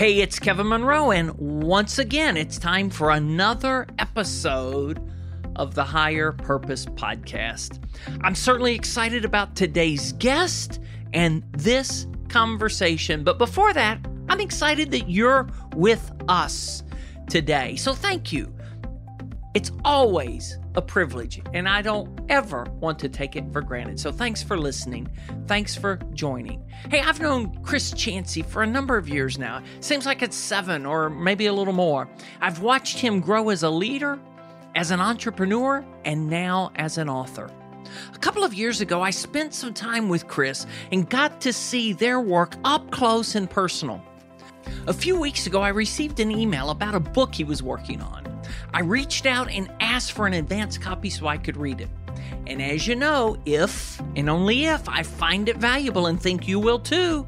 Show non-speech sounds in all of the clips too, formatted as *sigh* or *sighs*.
Hey, it's Kevin Monroe, and once again, it's time for another episode of the Higher Purpose Podcast. I'm certainly excited about today's guest and this conversation. But before that, I'm excited that you're with us today. So thank you. It's always a privilege, and I don't ever want to take it for granted. So thanks for listening. Thanks for joining. Hey, I've known Chris Chancey for a number of years now. Seems like it's seven or maybe a little more. I've watched him grow as a leader, as an entrepreneur, and now as an author. A couple of years ago, I spent some time with Chris and got to see their work up close and personal. A few weeks ago, I received an email about a book he was working on. I reached out and asked for an advance copy so I could read it. And as you know, if and only if I find it valuable and think you will too,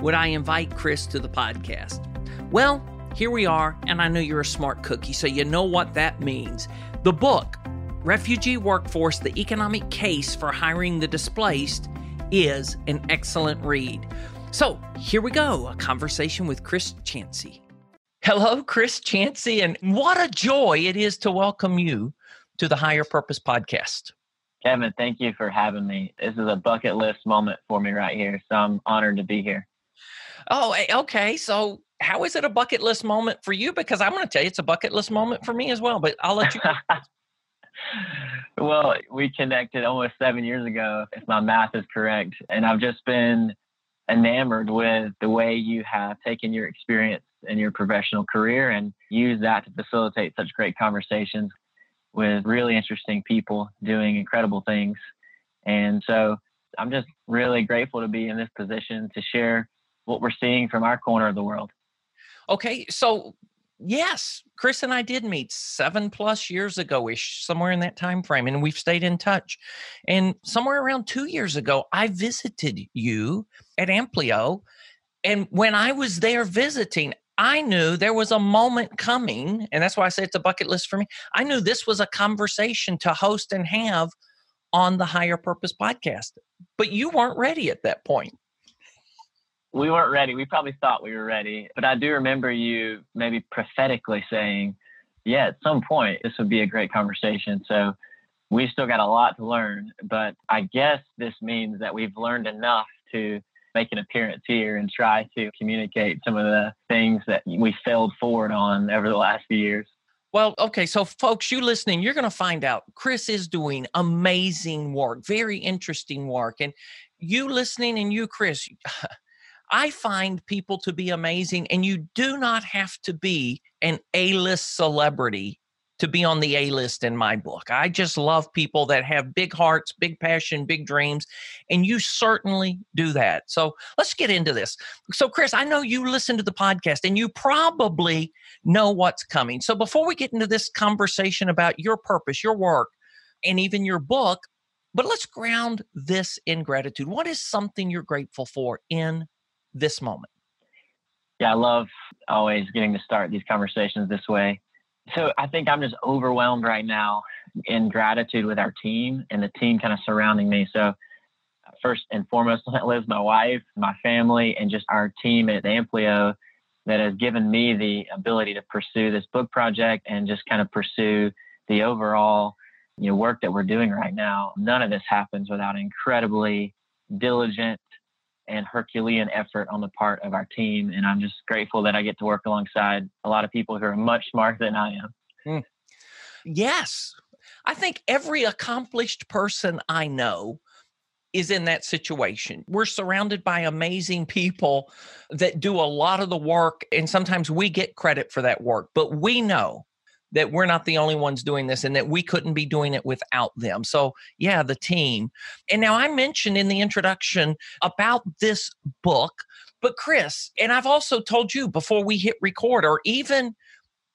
would I invite Chris to the podcast. Well, here we are, and I know you're a smart cookie, so you know what that means. The book, Refugee Workforce The Economic Case for Hiring the Displaced, is an excellent read. So here we go a conversation with Chris Chancey. Hello, Chris Chancey, and what a joy it is to welcome you to the Higher Purpose Podcast. Kevin, thank you for having me. This is a bucket list moment for me right here. So I'm honored to be here. Oh, eh, okay. So, how is it a bucket list moment for you? Because I'm going to tell you it's a bucket list moment for me as well, but I'll let you. *laughs* well, we connected almost seven years ago, if my math is correct. And I've just been enamored with the way you have taken your experience in your professional career and use that to facilitate such great conversations with really interesting people doing incredible things. And so I'm just really grateful to be in this position to share what we're seeing from our corner of the world. Okay, so yes, Chris and I did meet seven plus years ago ish, somewhere in that time frame, and we've stayed in touch. And somewhere around two years ago, I visited you at Amplio. And when I was there visiting, I knew there was a moment coming, and that's why I say it's a bucket list for me. I knew this was a conversation to host and have on the Higher Purpose podcast, but you weren't ready at that point. We weren't ready. We probably thought we were ready, but I do remember you maybe prophetically saying, Yeah, at some point, this would be a great conversation. So we still got a lot to learn, but I guess this means that we've learned enough to make an appearance here and try to communicate some of the things that we failed forward on over the last few years. Well, okay. So, folks, you listening, you're going to find out Chris is doing amazing work, very interesting work. And you listening and you, Chris, *sighs* I find people to be amazing. And you do not have to be an A list celebrity to be on the A list in my book. I just love people that have big hearts, big passion, big dreams, and you certainly do that. So let's get into this. So, Chris, I know you listen to the podcast and you probably know what's coming. So, before we get into this conversation about your purpose, your work, and even your book, but let's ground this in gratitude. What is something you're grateful for in this moment? Yeah, I love always getting to start these conversations this way so I think I'm just overwhelmed right now in gratitude with our team and the team kind of surrounding me. So first and foremost *laughs* on that my wife, my family, and just our team at Amplio that has given me the ability to pursue this book project and just kind of pursue the overall you know work that we're doing right now. None of this happens without incredibly diligent and Herculean effort on the part of our team. And I'm just grateful that I get to work alongside a lot of people who are much smarter than I am. Mm. Yes. I think every accomplished person I know is in that situation. We're surrounded by amazing people that do a lot of the work, and sometimes we get credit for that work, but we know that we're not the only ones doing this and that we couldn't be doing it without them. So, yeah, the team. And now I mentioned in the introduction about this book, but Chris, and I've also told you before we hit record or even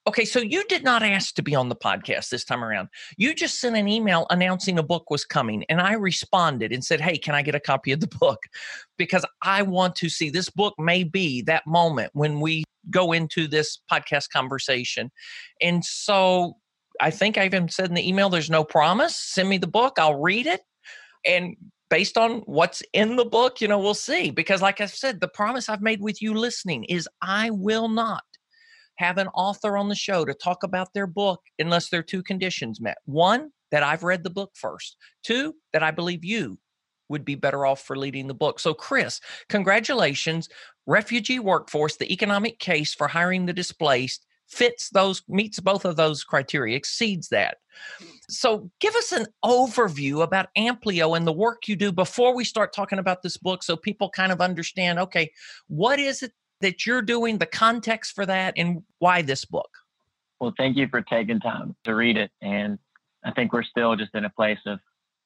Okay, so you did not ask to be on the podcast this time around. You just sent an email announcing a book was coming, and I responded and said, Hey, can I get a copy of the book? Because I want to see this book may be that moment when we go into this podcast conversation. And so I think I even said in the email, There's no promise. Send me the book, I'll read it. And based on what's in the book, you know, we'll see. Because, like I said, the promise I've made with you listening is I will not have an author on the show to talk about their book unless there are two conditions met. One, that I've read the book first. Two, that I believe you would be better off for leading the book. So, Chris, congratulations. Refugee workforce, the economic case for hiring the displaced fits those, meets both of those criteria, exceeds that. So, give us an overview about Amplio and the work you do before we start talking about this book so people kind of understand okay, what is it that you're doing, the context for that, and why this book? Well, thank you for taking time to read it. And I think we're still just in a place of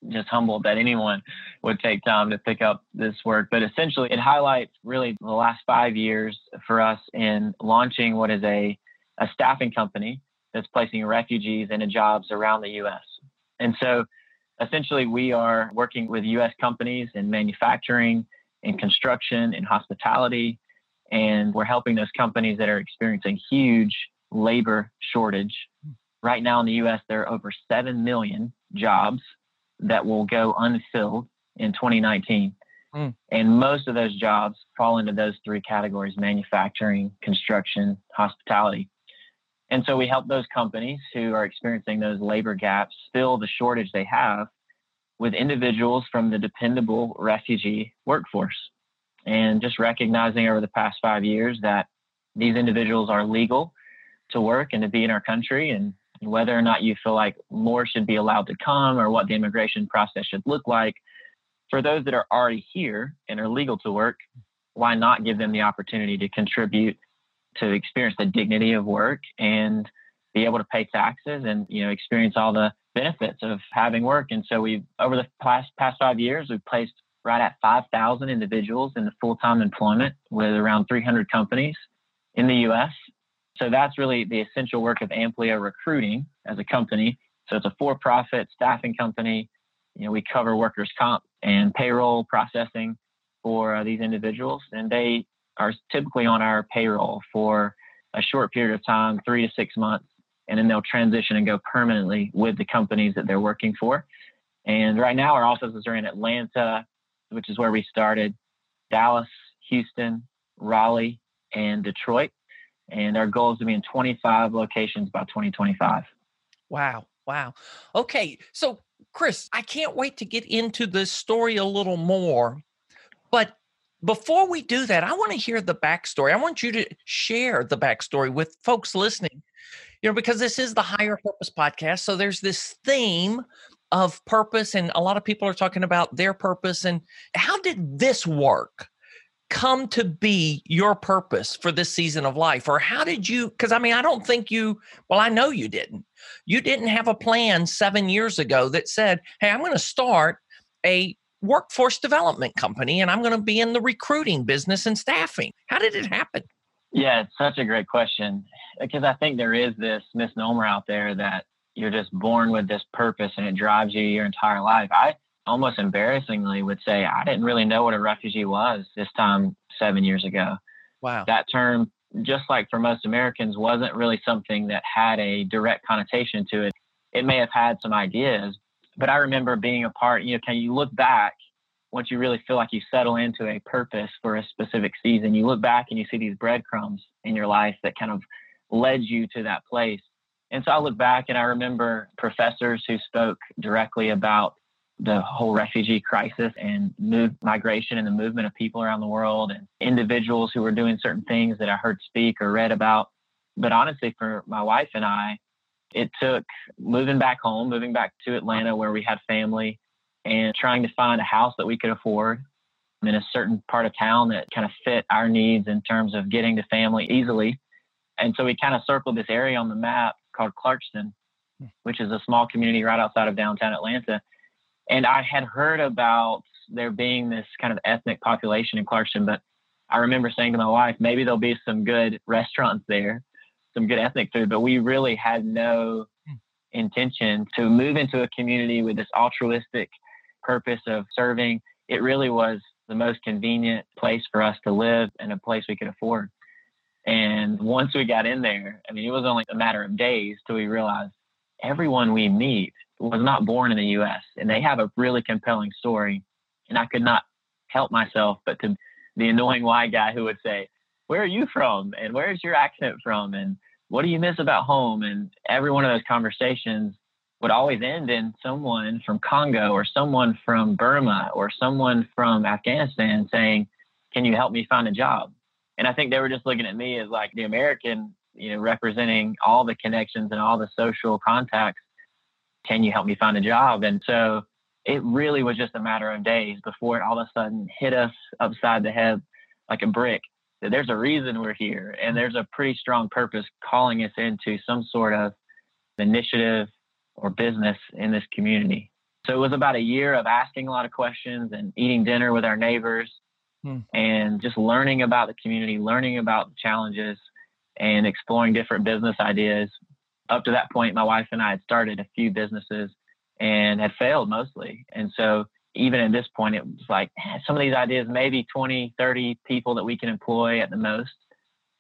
just humbled that anyone would take time to pick up this work. But essentially, it highlights really the last five years for us in launching what is a, a staffing company that's placing refugees into jobs around the U.S. And so essentially, we are working with U.S. companies in manufacturing, in construction, in hospitality, and we're helping those companies that are experiencing huge labor shortage. Right now in the US, there are over 7 million jobs that will go unfilled in 2019. Mm. And most of those jobs fall into those three categories manufacturing, construction, hospitality. And so we help those companies who are experiencing those labor gaps fill the shortage they have with individuals from the dependable refugee workforce and just recognizing over the past five years that these individuals are legal to work and to be in our country and whether or not you feel like more should be allowed to come or what the immigration process should look like for those that are already here and are legal to work why not give them the opportunity to contribute to experience the dignity of work and be able to pay taxes and you know experience all the benefits of having work? And so we've over the past past five years we've placed right at 5,000 individuals in the full-time employment with around 300 companies in the U.S. So that's really the essential work of Amplio Recruiting as a company. So it's a for-profit staffing company. You know, we cover workers' comp and payroll processing for uh, these individuals, and they are typically on our payroll for a short period of time, three to six months, and then they'll transition and go permanently with the companies that they're working for. And right now, our offices are in Atlanta, which is where we started, Dallas, Houston, Raleigh, and Detroit. And our goal is to be in 25 locations by 2025. Wow. Wow. Okay. So, Chris, I can't wait to get into this story a little more. But before we do that, I want to hear the backstory. I want you to share the backstory with folks listening, you know, because this is the Higher Purpose podcast. So there's this theme of purpose and a lot of people are talking about their purpose and how did this work come to be your purpose for this season of life? Or how did you because i mean i don't think you well i know you didn't. You didn't have a plan seven years ago that said hey i'm going to start a workforce development company and i'm going to be in the recruiting business and staffing. How did it happen? Yeah it's such a great question because i think there is this misnomer out there that you're just born with this purpose and it drives you your entire life. I almost embarrassingly would say I didn't really know what a refugee was this time seven years ago. Wow. That term, just like for most Americans, wasn't really something that had a direct connotation to it. It may have had some ideas, but I remember being a part, you know, can you look back once you really feel like you settle into a purpose for a specific season, you look back and you see these breadcrumbs in your life that kind of led you to that place. And so I look back and I remember professors who spoke directly about the whole refugee crisis and move migration and the movement of people around the world and individuals who were doing certain things that I heard speak or read about. But honestly, for my wife and I, it took moving back home, moving back to Atlanta where we had family and trying to find a house that we could afford in a certain part of town that kind of fit our needs in terms of getting to family easily. And so we kind of circled this area on the map called Clarkston, hmm. which is a small community right outside of downtown Atlanta. And I had heard about there being this kind of ethnic population in Clarkston, but I remember saying to my wife, maybe there'll be some good restaurants there. some good ethnic food, but we really had no hmm. intention to move into a community with this altruistic purpose of serving. It really was the most convenient place for us to live and a place we could afford. And once we got in there, I mean, it was only a matter of days till we realized everyone we meet was not born in the US and they have a really compelling story. And I could not help myself but to the annoying white guy who would say, Where are you from? And where's your accent from? And what do you miss about home? And every one of those conversations would always end in someone from Congo or someone from Burma or someone from Afghanistan saying, Can you help me find a job? And I think they were just looking at me as like the American, you know, representing all the connections and all the social contacts. Can you help me find a job? And so it really was just a matter of days before it all of a sudden hit us upside the head like a brick that there's a reason we're here and there's a pretty strong purpose calling us into some sort of initiative or business in this community. So it was about a year of asking a lot of questions and eating dinner with our neighbors hmm. and just learning about the community, learning about the challenges and exploring different business ideas. Up to that point, my wife and I had started a few businesses and had failed mostly. And so even at this point, it was like eh, some of these ideas, maybe 20, 30 people that we can employ at the most.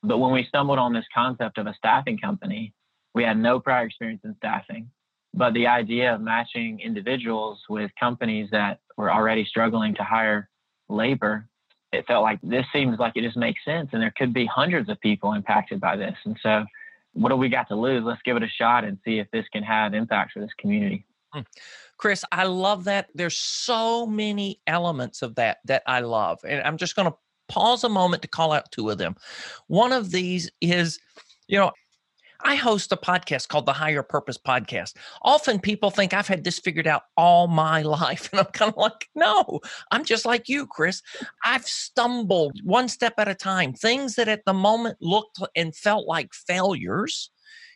But when we stumbled on this concept of a staffing company, we had no prior experience in staffing. But the idea of matching individuals with companies that were already struggling to hire labor, it felt like this seems like it just makes sense. And there could be hundreds of people impacted by this. And so, what do we got to lose? Let's give it a shot and see if this can have impact for this community. Hmm. Chris, I love that. There's so many elements of that that I love. And I'm just going to pause a moment to call out two of them. One of these is, you know, I host a podcast called the Higher Purpose Podcast. Often people think I've had this figured out all my *laughs* life. And I'm kind of like, no, I'm just like you, Chris. I've stumbled one step at a time. Things that at the moment looked and felt like failures.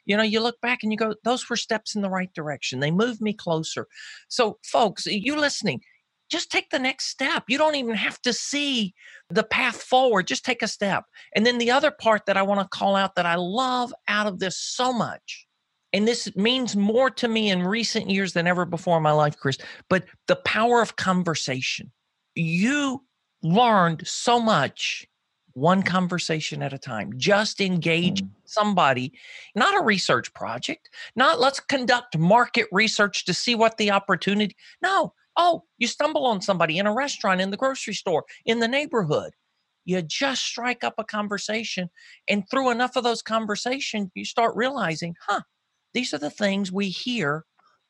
You know, you look back and you go, those were steps in the right direction. They moved me closer. So, folks, you listening, just take the next step. You don't even have to see the path forward. Just take a step. And then the other part that I want to call out that I love out of this so much, and this means more to me in recent years than ever before in my life, Chris, but the power of conversation. You learned so much one conversation at a time. Just engage mm. somebody, not a research project, not let's conduct market research to see what the opportunity. No, Oh, you stumble on somebody in a restaurant, in the grocery store, in the neighborhood. You just strike up a conversation. And through enough of those conversations, you start realizing, huh, these are the things we hear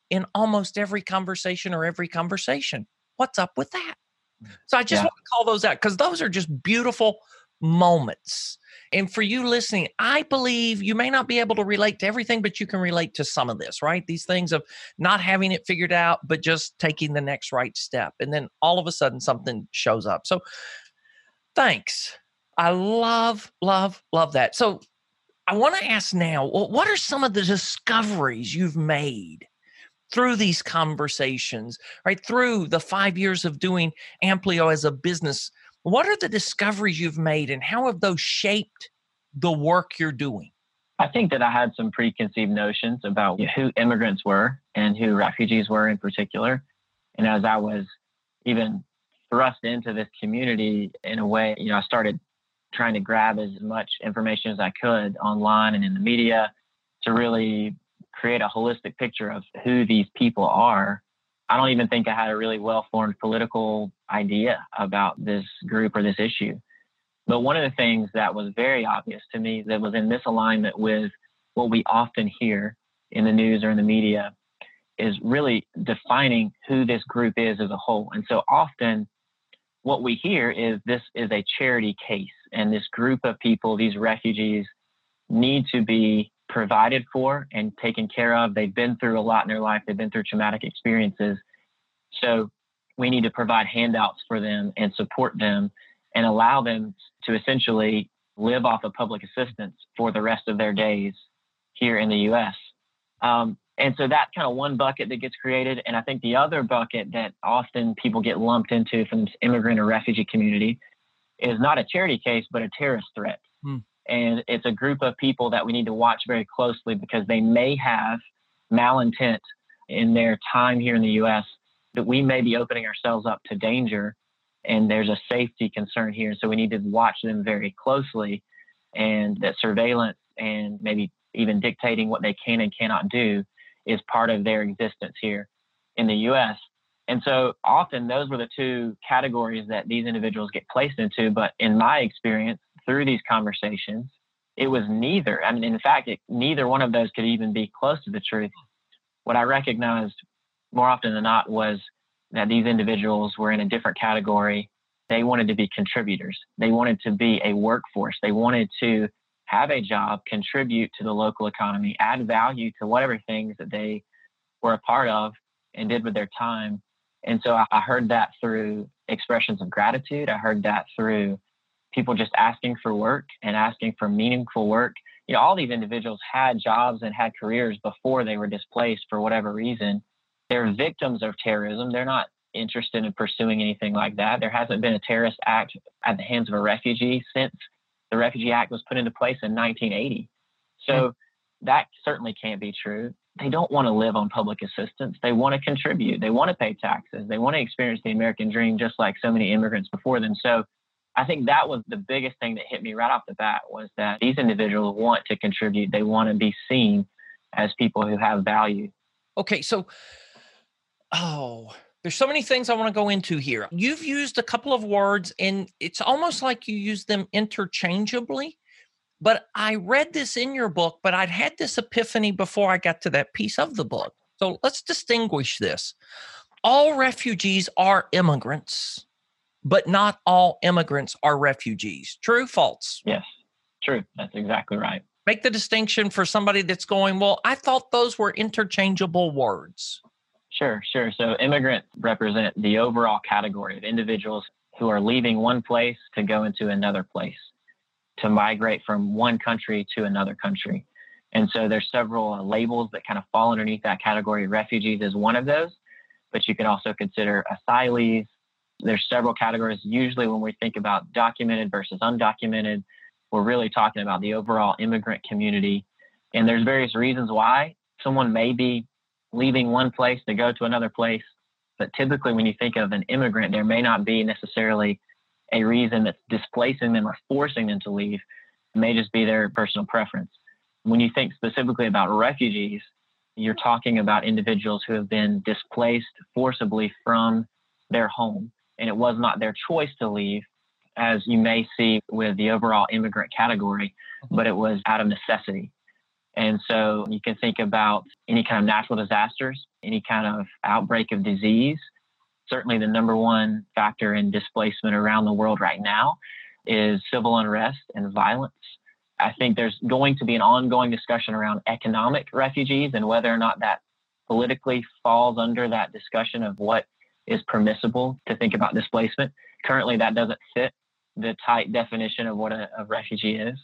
in almost every conversation or every conversation. What's up with that? Mm, so I just yeah. want to call those out because those are just beautiful moments and for you listening, I believe you may not be able to relate to everything, but you can relate to some of this, right? These things of not having it figured out, but just taking the next right step. And then all of a sudden something shows up. So thanks. I love, love, love that. So I want to ask now, what are some of the discoveries you've made? through these conversations, right? Through the five years of doing Amplio as a business what are the discoveries you've made and how have those shaped the work you're doing? I think that I had some preconceived notions about who immigrants were and who refugees were in particular. And as I was even thrust into this community in a way, you know, I started trying to grab as much information as I could online and in the media to really create a holistic picture of who these people are I don't even think I had a really well formed political idea about this group or this issue. But one of the things that was very obvious to me that was in misalignment with what we often hear in the news or in the media is really defining who this group is as a whole. And so often what we hear is this is a charity case, and this group of people, these refugees, need to be provided for and taken care of. They've been through a lot in their life, they've been through traumatic experiences. So we need to provide handouts for them and support them and allow them to essentially live off of public assistance for the rest of their days here in the US. Um, and so that's kind of one bucket that gets created. And I think the other bucket that often people get lumped into from this immigrant or refugee community is not a charity case, but a terrorist threat. Hmm. And it's a group of people that we need to watch very closely because they may have malintent in their time here in the US that we may be opening ourselves up to danger and there's a safety concern here. So we need to watch them very closely and that surveillance and maybe even dictating what they can and cannot do is part of their existence here in the US. And so often those were the two categories that these individuals get placed into. But in my experience, through these conversations, it was neither. I mean, in fact, it, neither one of those could even be close to the truth. What I recognized more often than not was that these individuals were in a different category. They wanted to be contributors. They wanted to be a workforce. They wanted to have a job, contribute to the local economy, add value to whatever things that they were a part of and did with their time. And so I heard that through expressions of gratitude. I heard that through people just asking for work and asking for meaningful work. You know, all these individuals had jobs and had careers before they were displaced for whatever reason. They're victims of terrorism. They're not interested in pursuing anything like that. There hasn't been a terrorist act at the hands of a refugee since the Refugee Act was put into place in 1980. So mm-hmm. that certainly can't be true. They don't want to live on public assistance. They want to contribute. They want to pay taxes. They want to experience the American dream just like so many immigrants before them. So I think that was the biggest thing that hit me right off the bat was that these individuals want to contribute. They want to be seen as people who have value. Okay, so oh, there's so many things I want to go into here. You've used a couple of words and it's almost like you use them interchangeably. But I read this in your book, but I'd had this epiphany before I got to that piece of the book. So let's distinguish this. All refugees are immigrants, but not all immigrants are refugees. True, false? Yes, true. That's exactly right. Make the distinction for somebody that's going, well, I thought those were interchangeable words. Sure, sure. So immigrants represent the overall category of individuals who are leaving one place to go into another place, to migrate from one country to another country. And so there's several uh, labels that kind of fall underneath that category. Refugees is one of those, but you can also consider asylees. There's several categories. Usually when we think about documented versus undocumented, we're really talking about the overall immigrant community. And there's various reasons why someone may be leaving one place to go to another place. But typically, when you think of an immigrant, there may not be necessarily a reason that's displacing them or forcing them to leave. It may just be their personal preference. When you think specifically about refugees, you're talking about individuals who have been displaced forcibly from their home, and it was not their choice to leave, as you may see with the overall immigrant category, mm-hmm. but it was out of necessity. And so you can think about any kind of natural disasters, any kind of outbreak of disease. Certainly, the number one factor in displacement around the world right now is civil unrest and violence. I think there's going to be an ongoing discussion around economic refugees and whether or not that politically falls under that discussion of what is permissible to think about displacement. Currently, that doesn't fit the tight definition of what a, a refugee is.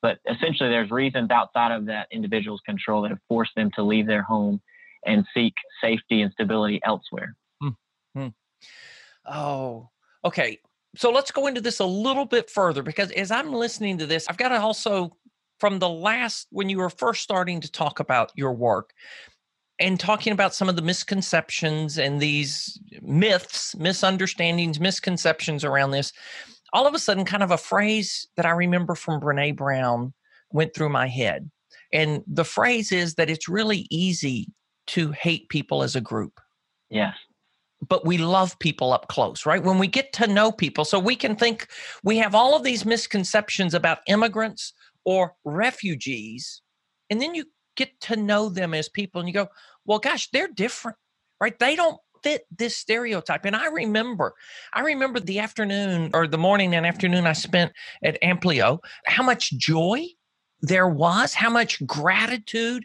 But essentially, there's reasons outside of that individual's control that have forced them to leave their home and seek safety and stability elsewhere. Mm-hmm. Oh, okay. So let's go into this a little bit further because as I'm listening to this, I've got to also, from the last, when you were first starting to talk about your work and talking about some of the misconceptions and these myths, misunderstandings, misconceptions around this, all of a sudden, kind of a phrase that I remember from Brene Brown went through my head. And the phrase is that it's really easy to hate people as a group. Yes. But we love people up close, right? When we get to know people, so we can think we have all of these misconceptions about immigrants or refugees. And then you get to know them as people and you go, well, gosh, they're different, right? They don't fit this stereotype. And I remember, I remember the afternoon or the morning and afternoon I spent at Amplio, how much joy there was, how much gratitude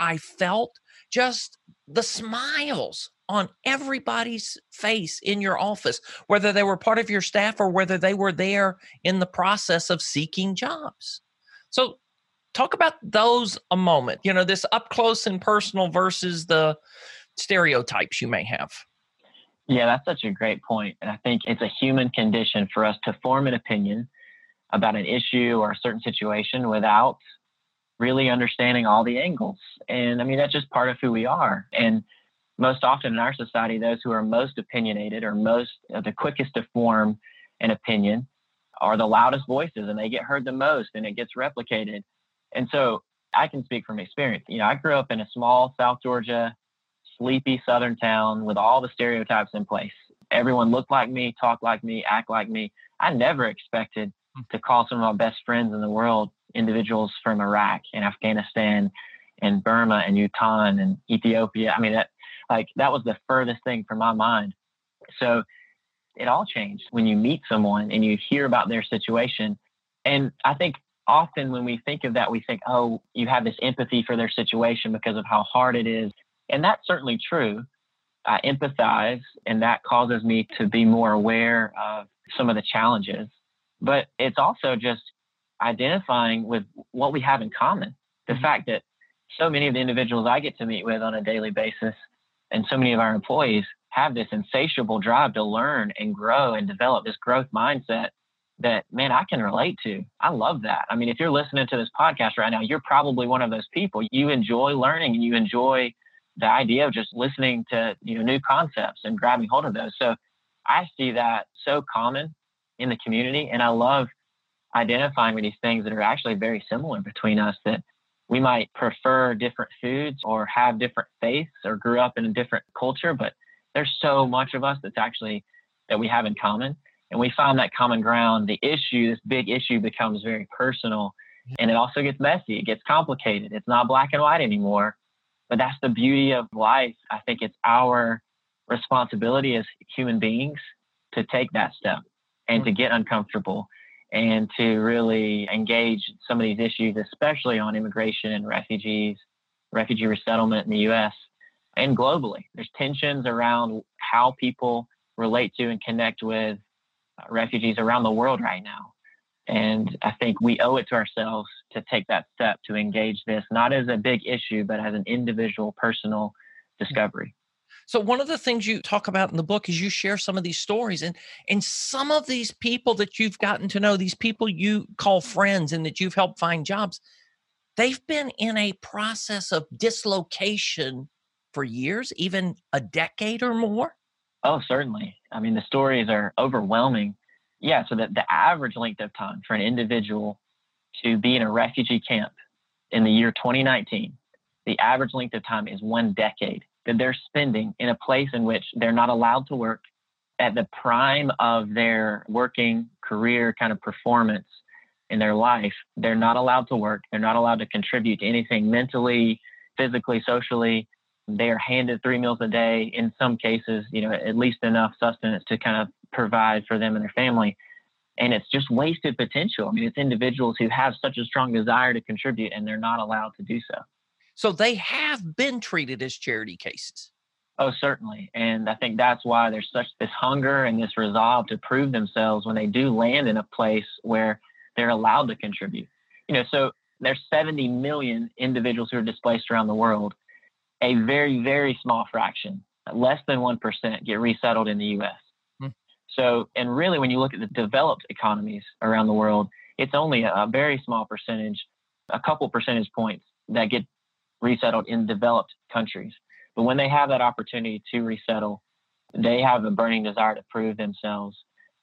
I felt, just the smiles on everybody's face in your office, whether they were part of your staff or whether they were there in the process of seeking jobs. So, talk about those a moment, you know, this up close and personal versus the stereotypes you may have. Yeah, that's such a great point. And I think it's a human condition for us to form an opinion about an issue or a certain situation without really understanding all the angles. And I mean, that's just part of who we are. And most often in our society, those who are most opinionated or most uh, the quickest to form an opinion are the loudest voices and they get heard the most and it gets replicated. And so I can speak from experience. You know, I grew up in a small South Georgia, sleepy southern town with all the stereotypes in place. Everyone looked like me, talked like me, act like me. I never expected hmm. to call some of my best friends in the world individuals from Iraq and Afghanistan and Burma and Bhutan and Ethiopia. I mean, that like that was the furthest thing from my mind. So it all changed when you meet someone and you hear about their situation. And I think often when we think of that, we think, oh, you have this empathy for their situation because of how hard it is. And that's certainly true. I empathize, and that causes me to be more aware of some of the challenges. But it's also just identifying with what we have in common. The mm-hmm. fact that so many of the individuals I get to meet with on a daily basis and so many of our employees have this insatiable drive to learn and grow and develop this growth mindset that man i can relate to. I love that. I mean if you're listening to this podcast right now you're probably one of those people. You enjoy learning and you enjoy the idea of just listening to you know new concepts and grabbing hold of those. So i see that so common in the community and i love identifying with these things that are actually very similar between us that we might prefer different foods or have different faiths or grew up in a different culture, but there's so much of us that's actually that we have in common. And we find that common ground. The issue, this big issue, becomes very personal and it also gets messy. It gets complicated. It's not black and white anymore. But that's the beauty of life. I think it's our responsibility as human beings to take that step and to get uncomfortable and to really engage some of these issues, especially on immigration and refugees, refugee resettlement in the US and globally. There's tensions around how people relate to and connect with refugees around the world right now. And I think we owe it to ourselves to take that step to engage this, not as a big issue, but as an individual, personal discovery. So one of the things you talk about in the book is you share some of these stories and and some of these people that you've gotten to know, these people you call friends and that you've helped find jobs, they've been in a process of dislocation for years, even a decade or more. Oh, certainly. I mean, the stories are overwhelming. Yeah, so that the average length of time for an individual to be in a refugee camp in the year 2019, the average length of time is one decade that they're spending in a place in which they're not allowed to work at the prime of their working career kind of performance in their life. They're not allowed to work. They're not allowed to contribute to anything mentally, physically, socially. They are handed three meals a day. In some cases, you know, at least enough sustenance to kind of provide for them and their family. And it's just wasted potential. I mean, it's individuals who have such a strong desire to contribute and they're not allowed to do so. So they have been treated as charity cases. Oh, certainly. And I think that's why there's such this hunger and this resolve to prove themselves when they do land in a place where they're allowed to contribute. You know, so there's 70 million individuals who are displaced around the world. A very, very small fraction, less than 1%, get resettled in the US. Hmm. So, and really, when you look at the developed economies around the world, it's only a very small percentage, a couple percentage points that get resettled in developed countries. But when they have that opportunity to resettle, they have a burning desire to prove themselves.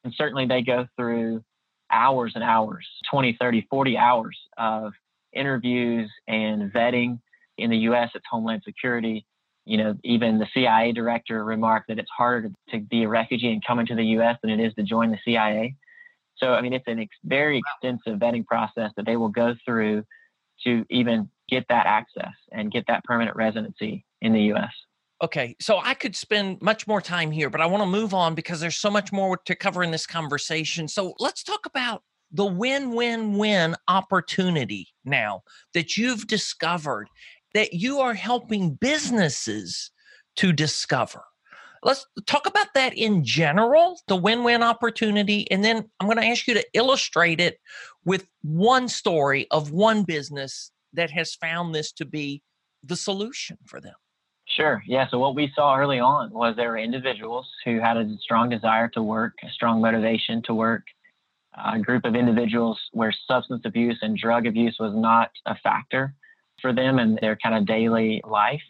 And certainly they go through hours and hours 20, 30, 40 hours of interviews and vetting. In the US, it's Homeland Security. You know, even the CIA director remarked that it's harder to be a refugee and come into the US than it is to join the CIA. So, I mean, it's a ex- very extensive vetting process that they will go through to even get that access and get that permanent residency in the US. Okay, so I could spend much more time here, but I want to move on because there's so much more to cover in this conversation. So let's talk about the win win win opportunity now that you've discovered that you are helping businesses to discover. Let's talk about that in general, the win win opportunity. And then I'm going to ask you to illustrate it with one story of one business that has found this to be the solution for them? Sure. Yeah. So what we saw early on was there were individuals who had a strong desire to work, a strong motivation to work, a group of individuals where substance abuse and drug abuse was not a factor for them and their kind of daily life.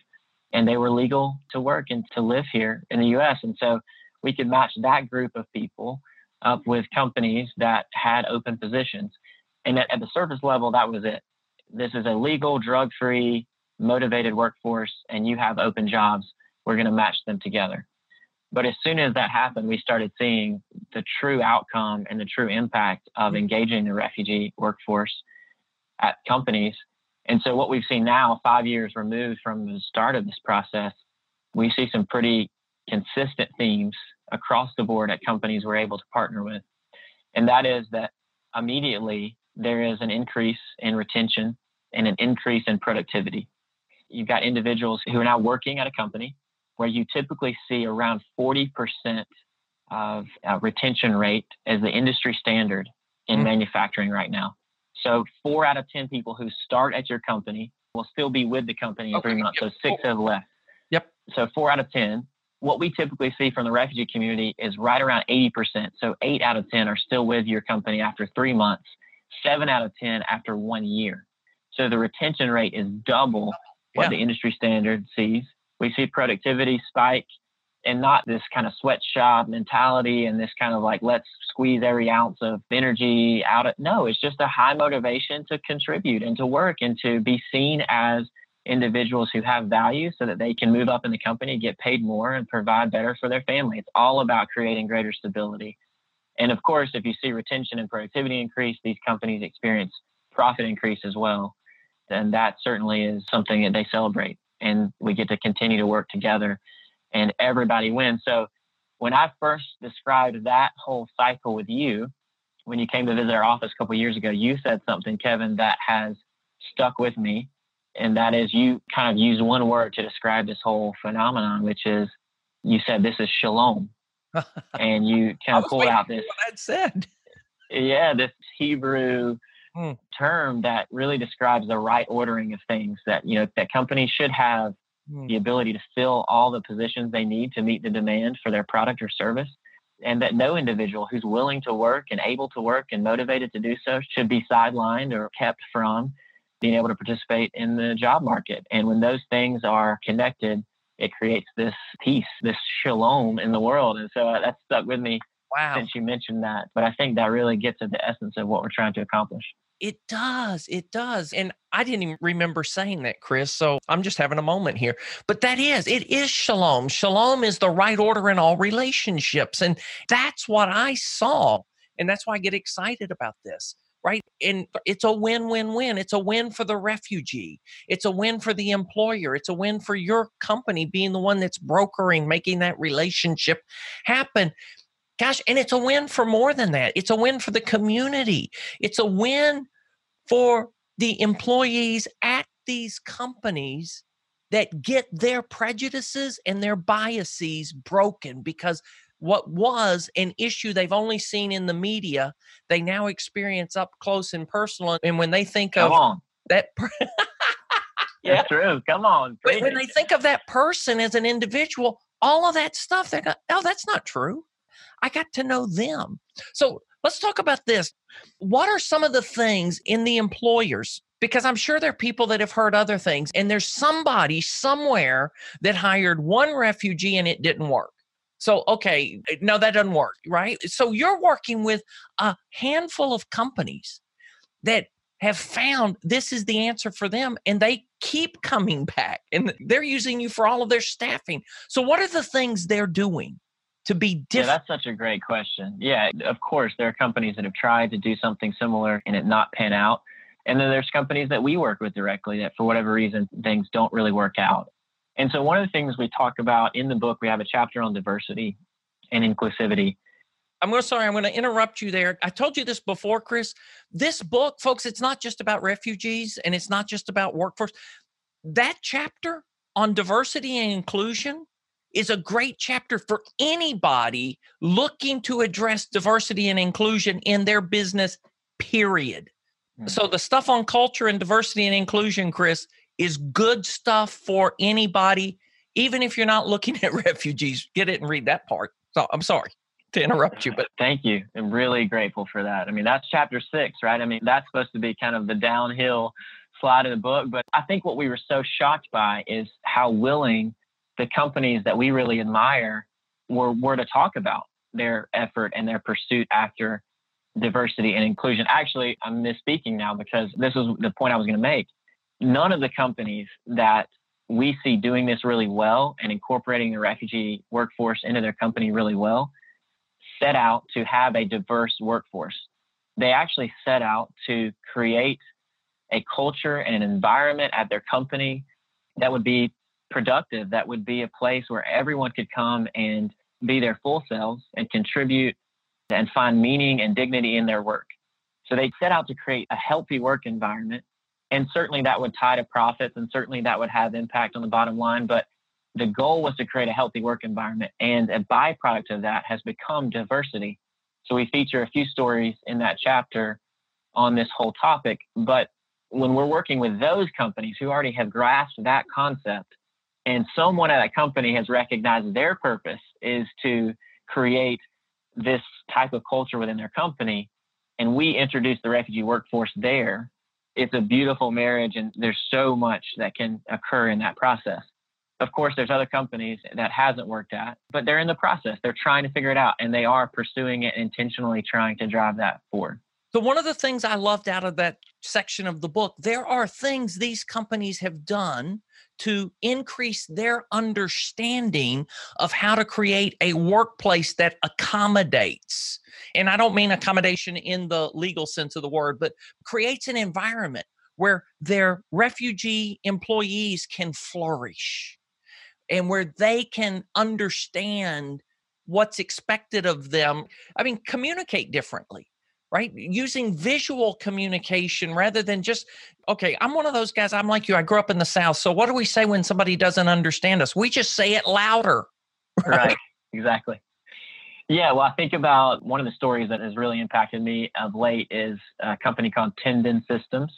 And they were legal to work and to live here in the US. And so we could match that group of people up with companies that had open positions. And at, at the surface level, that was it. This is a legal, drug free, motivated workforce, and you have open jobs. We're going to match them together. But as soon as that happened, we started seeing the true outcome and the true impact of mm-hmm. engaging the refugee workforce at companies. And so, what we've seen now, five years removed from the start of this process, we see some pretty consistent themes across the board at companies we're able to partner with. And that is that immediately there is an increase in retention and an increase in productivity. You've got individuals who are now working at a company where you typically see around 40% of uh, retention rate as the industry standard in mm-hmm. manufacturing right now. So four out of 10 people who start at your company will still be with the company in okay. three months. So six have left. Yep. So four out of 10 what we typically see from the refugee community is right around 80%. So eight out of 10 are still with your company after three months, seven out of 10 after one year. So the retention rate is double what yeah. the industry standard sees. We see productivity spike and not this kind of sweatshop mentality and this kind of like, let's squeeze every ounce of energy out of, no, it's just a high motivation to contribute and to work and to be seen as individuals who have value so that they can move up in the company, get paid more, and provide better for their family. It's all about creating greater stability. And of course, if you see retention and productivity increase, these companies experience profit increase as well. And that certainly is something that they celebrate. And we get to continue to work together and everybody wins. So when I first described that whole cycle with you, when you came to visit our office a couple years ago, you said something, Kevin, that has stuck with me and that is you kind of use one word to describe this whole phenomenon, which is you said this is shalom, *laughs* and you kind of pulled out this. What I'd said. Yeah, this Hebrew hmm. term that really describes the right ordering of things. That you know that companies should have hmm. the ability to fill all the positions they need to meet the demand for their product or service. And that no individual who's willing to work and able to work and motivated to do so should be sidelined or kept from being able to participate in the job market. And when those things are connected, it creates this peace, this shalom in the world. And so uh, that stuck with me wow. since you mentioned that. But I think that really gets at the essence of what we're trying to accomplish. It does. It does. And I didn't even remember saying that, Chris. So I'm just having a moment here. But that is, it is shalom. Shalom is the right order in all relationships. And that's what I saw. And that's why I get excited about this right? And it's a win win win. It's a win for the refugee. It's a win for the employer. It's a win for your company being the one that's brokering, making that relationship happen. Gosh, and it's a win for more than that. It's a win for the community. It's a win for the employees at these companies that get their prejudices and their biases broken because what was an issue they've only seen in the media, they now experience up close and personal. And when they think Come of on. that, *laughs* yeah, That's true. Come on. When they think of that person as an individual, all of that stuff, they go, oh, that's not true. I got to know them. So let's talk about this. What are some of the things in the employers? Because I'm sure there are people that have heard other things, and there's somebody somewhere that hired one refugee and it didn't work. So, okay, eh, no, that doesn't work, right? So, you're working with a handful of companies that have found this is the answer for them and they keep coming back and they're using you for all of their staffing. So, what are the things they're doing? To be different? Yeah, that's such a great question. Yeah, of course, there are companies that have tried to do something similar and it not pan out. And then there's companies that we work with directly that, for whatever reason, things don't really work out. And so, one of the things we talk about in the book, we have a chapter on diversity and inclusivity. I'm going to sorry, I'm going to interrupt you there. I told you this before, Chris. This book, folks, it's not just about refugees and it's not just about workforce. That chapter on diversity and inclusion is a great chapter for anybody looking to address diversity and inclusion in their business, period. Mm-hmm. So, the stuff on culture and diversity and inclusion, Chris, is good stuff for anybody, even if you're not looking *laughs* at refugees. Get it and read that part. So I'm sorry. *laughs* to interrupt you, but *laughs* thank you. I'm really grateful for that. I mean, that's chapter six, right? I mean, that's supposed to be kind of the downhill slide of the book. But I think what we were so shocked by is how willing the companies that we really admire were, were to talk about their effort and their pursuit after diversity and inclusion. Actually, I'm misspeaking now because this was the point I was going to make. None of the companies that we see doing this really well and incorporating the refugee workforce into their company really well set out to have a diverse workforce. They actually set out to create a culture and an environment at their company that would be productive, that would be a place where everyone could come and be their full selves and contribute and find meaning and dignity in their work. So they set out to create a healthy work environment. And certainly that would tie to profits and certainly that would have impact on the bottom line. But the goal was to create a healthy work environment. And a byproduct of that has become diversity. So we feature a few stories in that chapter on this whole topic. But when we're working with those companies who already have grasped that concept, and someone at that company has recognized their purpose is to create this type of culture within their company, and we introduce the refugee workforce there, it's a beautiful marriage, and there's so much that can occur in that process. Of course, there's other companies that hasn't worked out, but they're in the process. They're trying to figure it out, and they are pursuing it intentionally, trying to drive that forward. So, one of the things I loved out of that section of the book, there are things these companies have done to increase their understanding of how to create a workplace that accommodates. And I don't mean accommodation in the legal sense of the word, but creates an environment where their refugee employees can flourish and where they can understand what's expected of them. I mean, communicate differently right? Using visual communication rather than just, okay, I'm one of those guys. I'm like you. I grew up in the South. So what do we say when somebody doesn't understand us? We just say it louder. Right. right. Exactly. Yeah. Well, I think about one of the stories that has really impacted me of late is a company called Tendon Systems.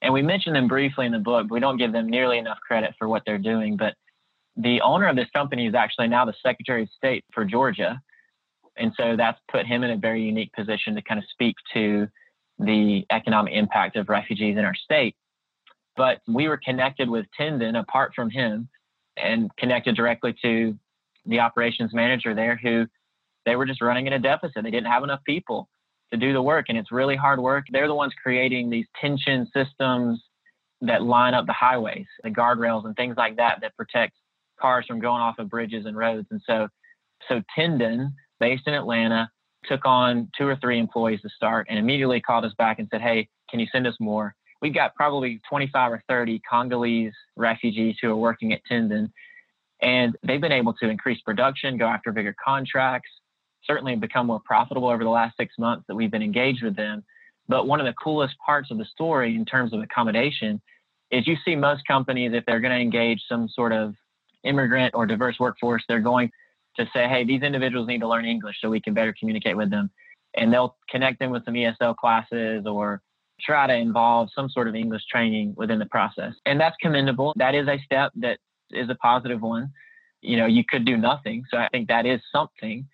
And we mentioned them briefly in the book, but we don't give them nearly enough credit for what they're doing. But the owner of this company is actually now the Secretary of State for Georgia. And so that's put him in a very unique position to kind of speak to the economic impact of refugees in our state. But we were connected with Tendon apart from him and connected directly to the operations manager there who they were just running in a deficit. They didn't have enough people to do the work. And it's really hard work. They're the ones creating these tension systems that line up the highways, the guardrails and things like that that protect cars from going off of bridges and roads. And so so Tendon based in Atlanta, took on two or three employees to start and immediately called us back and said, Hey, can you send us more? We've got probably 25 or 30 Congolese refugees who are working at Tendon, and they've been able to increase production, go after bigger contracts, certainly become more profitable over the last six months that we've been engaged with them. But one of the coolest parts of the story in terms of accommodation is you see most companies, if they're going to engage some sort of immigrant or diverse workforce, they're going to say, hey, these individuals need to learn English so we can better communicate with them. And they'll connect them with some ESL classes or try to involve some sort of English training within the process. And that's commendable. That is a step that is a positive one. You know, you could do nothing. So I think that is something.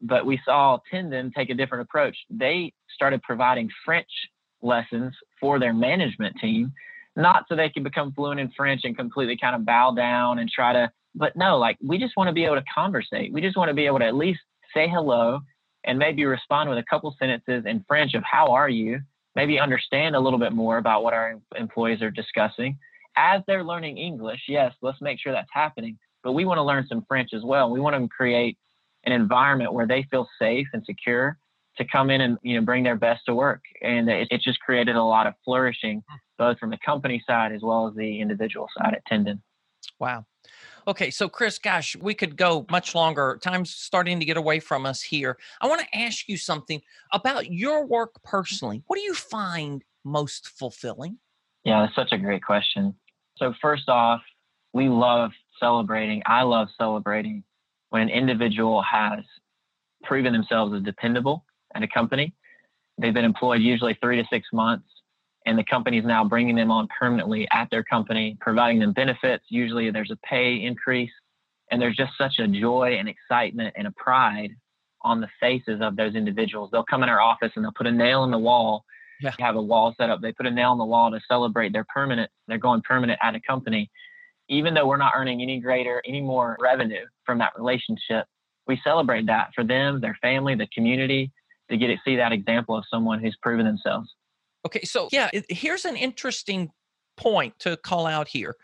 But we saw Tendon take a different approach. They started providing French lessons for their management team, not so they could become fluent in French and completely kind of bow down and try to but no, like we just want to be able to conversate. We just want to be able to at least say hello and maybe respond with a couple sentences in French of how are you? Maybe understand a little bit more about what our employees are discussing. As they're learning English, yes, let's make sure that's happening. But we want to learn some French as well. We want to create an environment where they feel safe and secure to come in and you know bring their best to work. And it, it just created a lot of flourishing, both from the company side as well as the individual side at Tendon. Wow. Okay, so Chris, gosh, we could go much longer. Time's starting to get away from us here. I want to ask you something about your work mm-hmm. personally. What do you find most fulfilling? Yeah, that's such a great question. So, first off, we love celebrating. I love celebrating when an individual has proven themselves as dependable at a company. They've been employed usually three to six months and the company is now bringing them on permanently at their company, providing them benefits. Usually there's a pay increase, and there's just such a joy and excitement and a pride on the faces of those individuals. They'll come in our office and they'll put a nail in the wall. Yeah. Have a wall set up. They put a nail in the wall to celebrate their permanent. They're going permanent at a company, even though we're not earning any greater, any more revenue from that relationship. We celebrate that for them, their family, the community, to get to see that example of someone who's proven themselves. Okay, so yeah, here's an interesting point to call out here.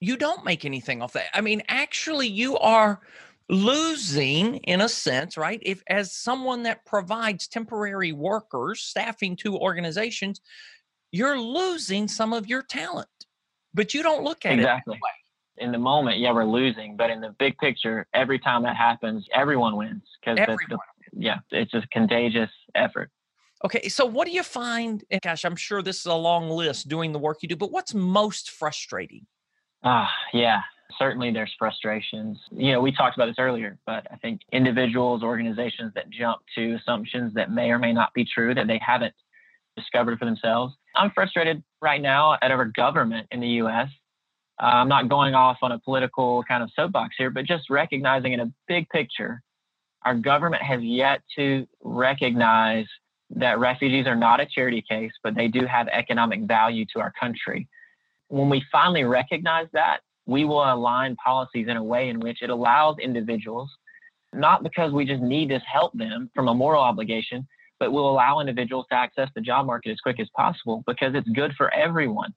You don't make anything off that. I mean, actually, you are losing in a sense right if as someone that provides temporary workers staffing to organizations you're losing some of your talent but you don't look at exactly. it exactly in the moment yeah we're losing but in the big picture every time that happens everyone wins because yeah it's a contagious effort okay so what do you find gosh i'm sure this is a long list doing the work you do but what's most frustrating ah yeah certainly there's frustrations. You know, we talked about this earlier, but I think individuals, organizations that jump to assumptions that may or may not be true that they haven't discovered for themselves. I'm frustrated right now at our government in the US. Uh, I'm not going off on a political kind of soapbox here, but just recognizing in a big picture, our government has yet to recognize that refugees are not a charity case, but they do have economic value to our country. When we finally recognize that, we will align policies in a way in which it allows individuals, not because we just need to help them from a moral obligation, but will allow individuals to access the job market as quick as possible because it's good for everyone.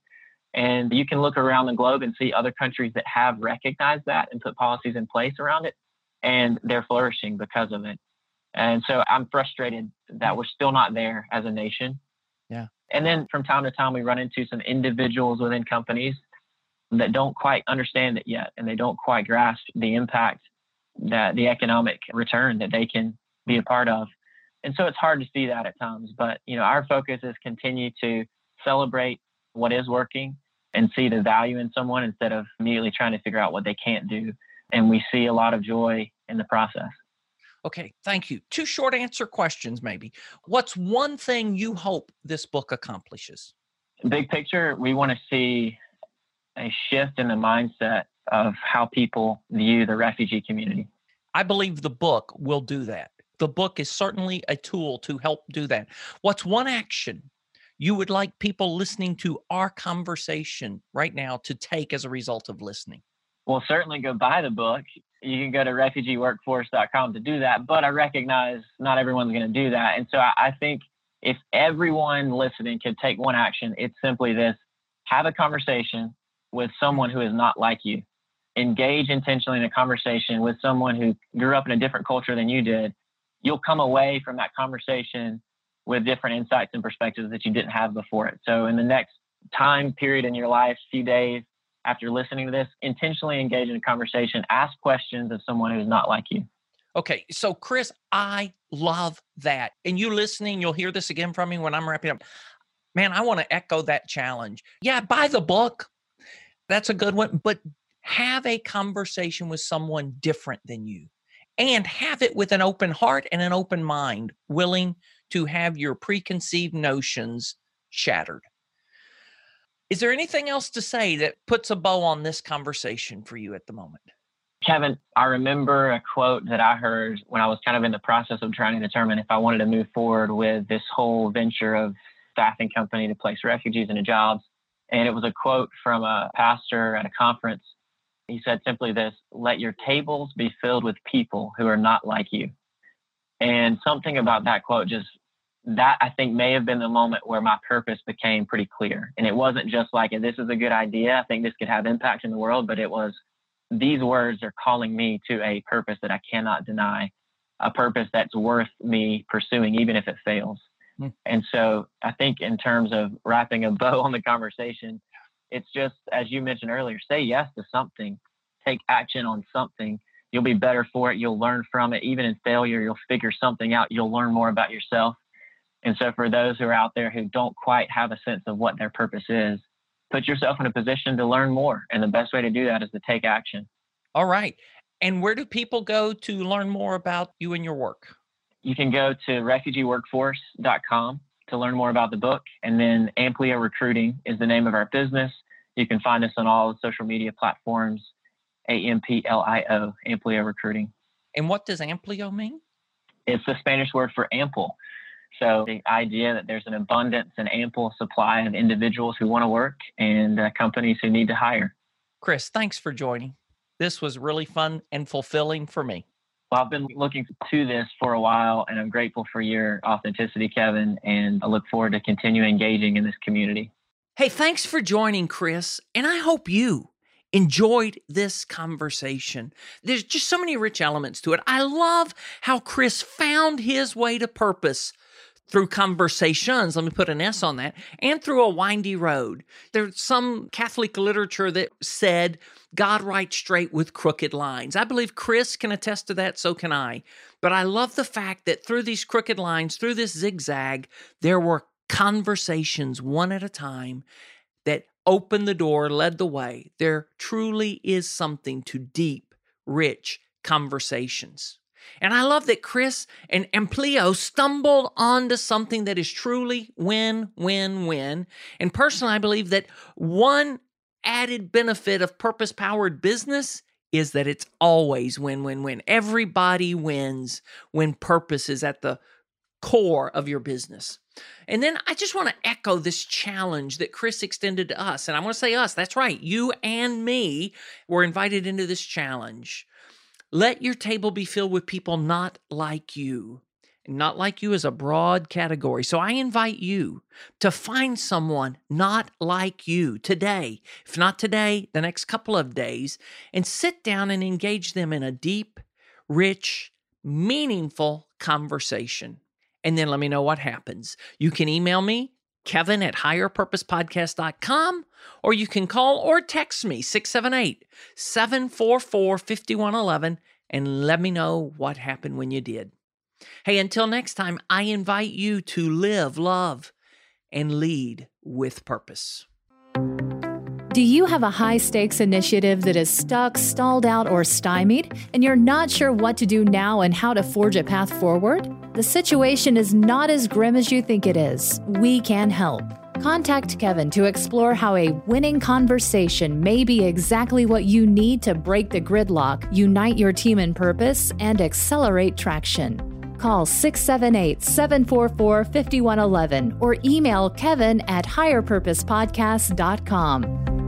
And you can look around the globe and see other countries that have recognized that and put policies in place around it, and they're flourishing because of it. And so I'm frustrated that we're still not there as a nation. Yeah. And then from time to time, we run into some individuals within companies that don't quite understand it yet and they don't quite grasp the impact that the economic return that they can be a part of. And so it's hard to see that at times, but you know, our focus is continue to celebrate what is working and see the value in someone instead of immediately trying to figure out what they can't do. And we see a lot of joy in the process. Okay, thank you. Two short answer questions, maybe. What's one thing you hope this book accomplishes? Big picture, we want to see a shift in the mindset of how people view the refugee community. I believe the book will do that. The book is certainly a tool to help do that. What's one action you would like people listening to our conversation right now to take as a result of listening? Well, certainly go buy the book. You can go to refugeeworkforce.com to do that, but I recognize not everyone's going to do that. And so I think if everyone listening could take one action, it's simply this have a conversation with someone who is not like you. Engage intentionally in a conversation with someone who grew up in a different culture than you did. You'll come away from that conversation with different insights and perspectives that you didn't have before it. So, in the next time period in your life, few days after listening to this, intentionally engage in a conversation, ask questions of someone who's not like you. Okay, so Chris, I love that. And you listening, you'll hear this again from me when I'm wrapping up. Man, I want to echo that challenge. Yeah, buy the book, that's a good one. But have a conversation with someone different than you and have it with an open heart and an open mind, willing to have your preconceived notions shattered. Is there anything else to say that puts a bow on this conversation for you at the moment? Kevin, I remember a quote that I heard when I was kind of in the process of trying to determine if I wanted to move forward with this whole venture of staffing company to place refugees into jobs. And it was a quote from a pastor at a conference. He said simply this let your tables be filled with people who are not like you. And something about that quote just that I think may have been the moment where my purpose became pretty clear. And it wasn't just like, this is a good idea. I think this could have impact in the world, but it was these words are calling me to a purpose that I cannot deny, a purpose that's worth me pursuing, even if it fails. Hmm. And so I think in terms of wrapping a *laughs* bow on the conversation, it's just as you mentioned earlier, say yes to something, take action on something. You'll be better for it. You'll learn from it. Even in failure, you'll figure something out. You'll learn more about yourself. And so for those who are out there who don't quite have a sense of what their purpose is, put yourself in a position to learn more. And the best way to do that is to take action. All right. And where do people go to learn more about you and your work? you can go to refugeeworkforce.com to learn more about the book. And then Amplio Recruiting is the name of our business. You can find us on all the social media platforms, A M P L I O, Amplio Recruiting. And what does Amplio mean? It's the Spanish word for ample. So the idea that there's an abundance and ample supply of individuals who want to work and uh, companies who need to hire. Chris, thanks for joining. This was really fun and fulfilling for me. Well, I've been looking to this for a while, and I'm grateful for your authenticity, Kevin, and I look forward to continue engaging in this community. Hey, thanks for joining, Chris, and I hope you enjoyed this conversation. There's just so many rich elements to it. I love how Chris found his way to purpose through conversations, let me put an S on that, and through a windy road. There's some Catholic literature that said God writes straight with crooked lines. I believe Chris can attest to that, so can I. But I love the fact that through these crooked lines, through this zigzag, there were conversations one at a time that opened the door, led the way. There truly is something to deep, rich conversations. And I love that Chris and Amplio stumbled onto something that is truly win, win, win. And personally, I believe that one added benefit of purpose powered business is that it's always win, win, win. Everybody wins when purpose is at the core of your business. And then I just want to echo this challenge that Chris extended to us. And I want to say us, that's right. You and me were invited into this challenge. Let your table be filled with people not like you. Not like you is a broad category. So I invite you to find someone not like you today, if not today, the next couple of days, and sit down and engage them in a deep, rich, meaningful conversation. And then let me know what happens. You can email me, kevin at higherpurposepodcast.com, or you can call or text me 678 744 5111 and let me know what happened when you did. Hey, until next time, I invite you to live, love, and lead with purpose. Do you have a high stakes initiative that is stuck, stalled out, or stymied, and you're not sure what to do now and how to forge a path forward? The situation is not as grim as you think it is. We can help. Contact Kevin to explore how a winning conversation may be exactly what you need to break the gridlock, unite your team in purpose, and accelerate traction. Call 678 744 5111 or email kevin at higherpurposepodcast.com.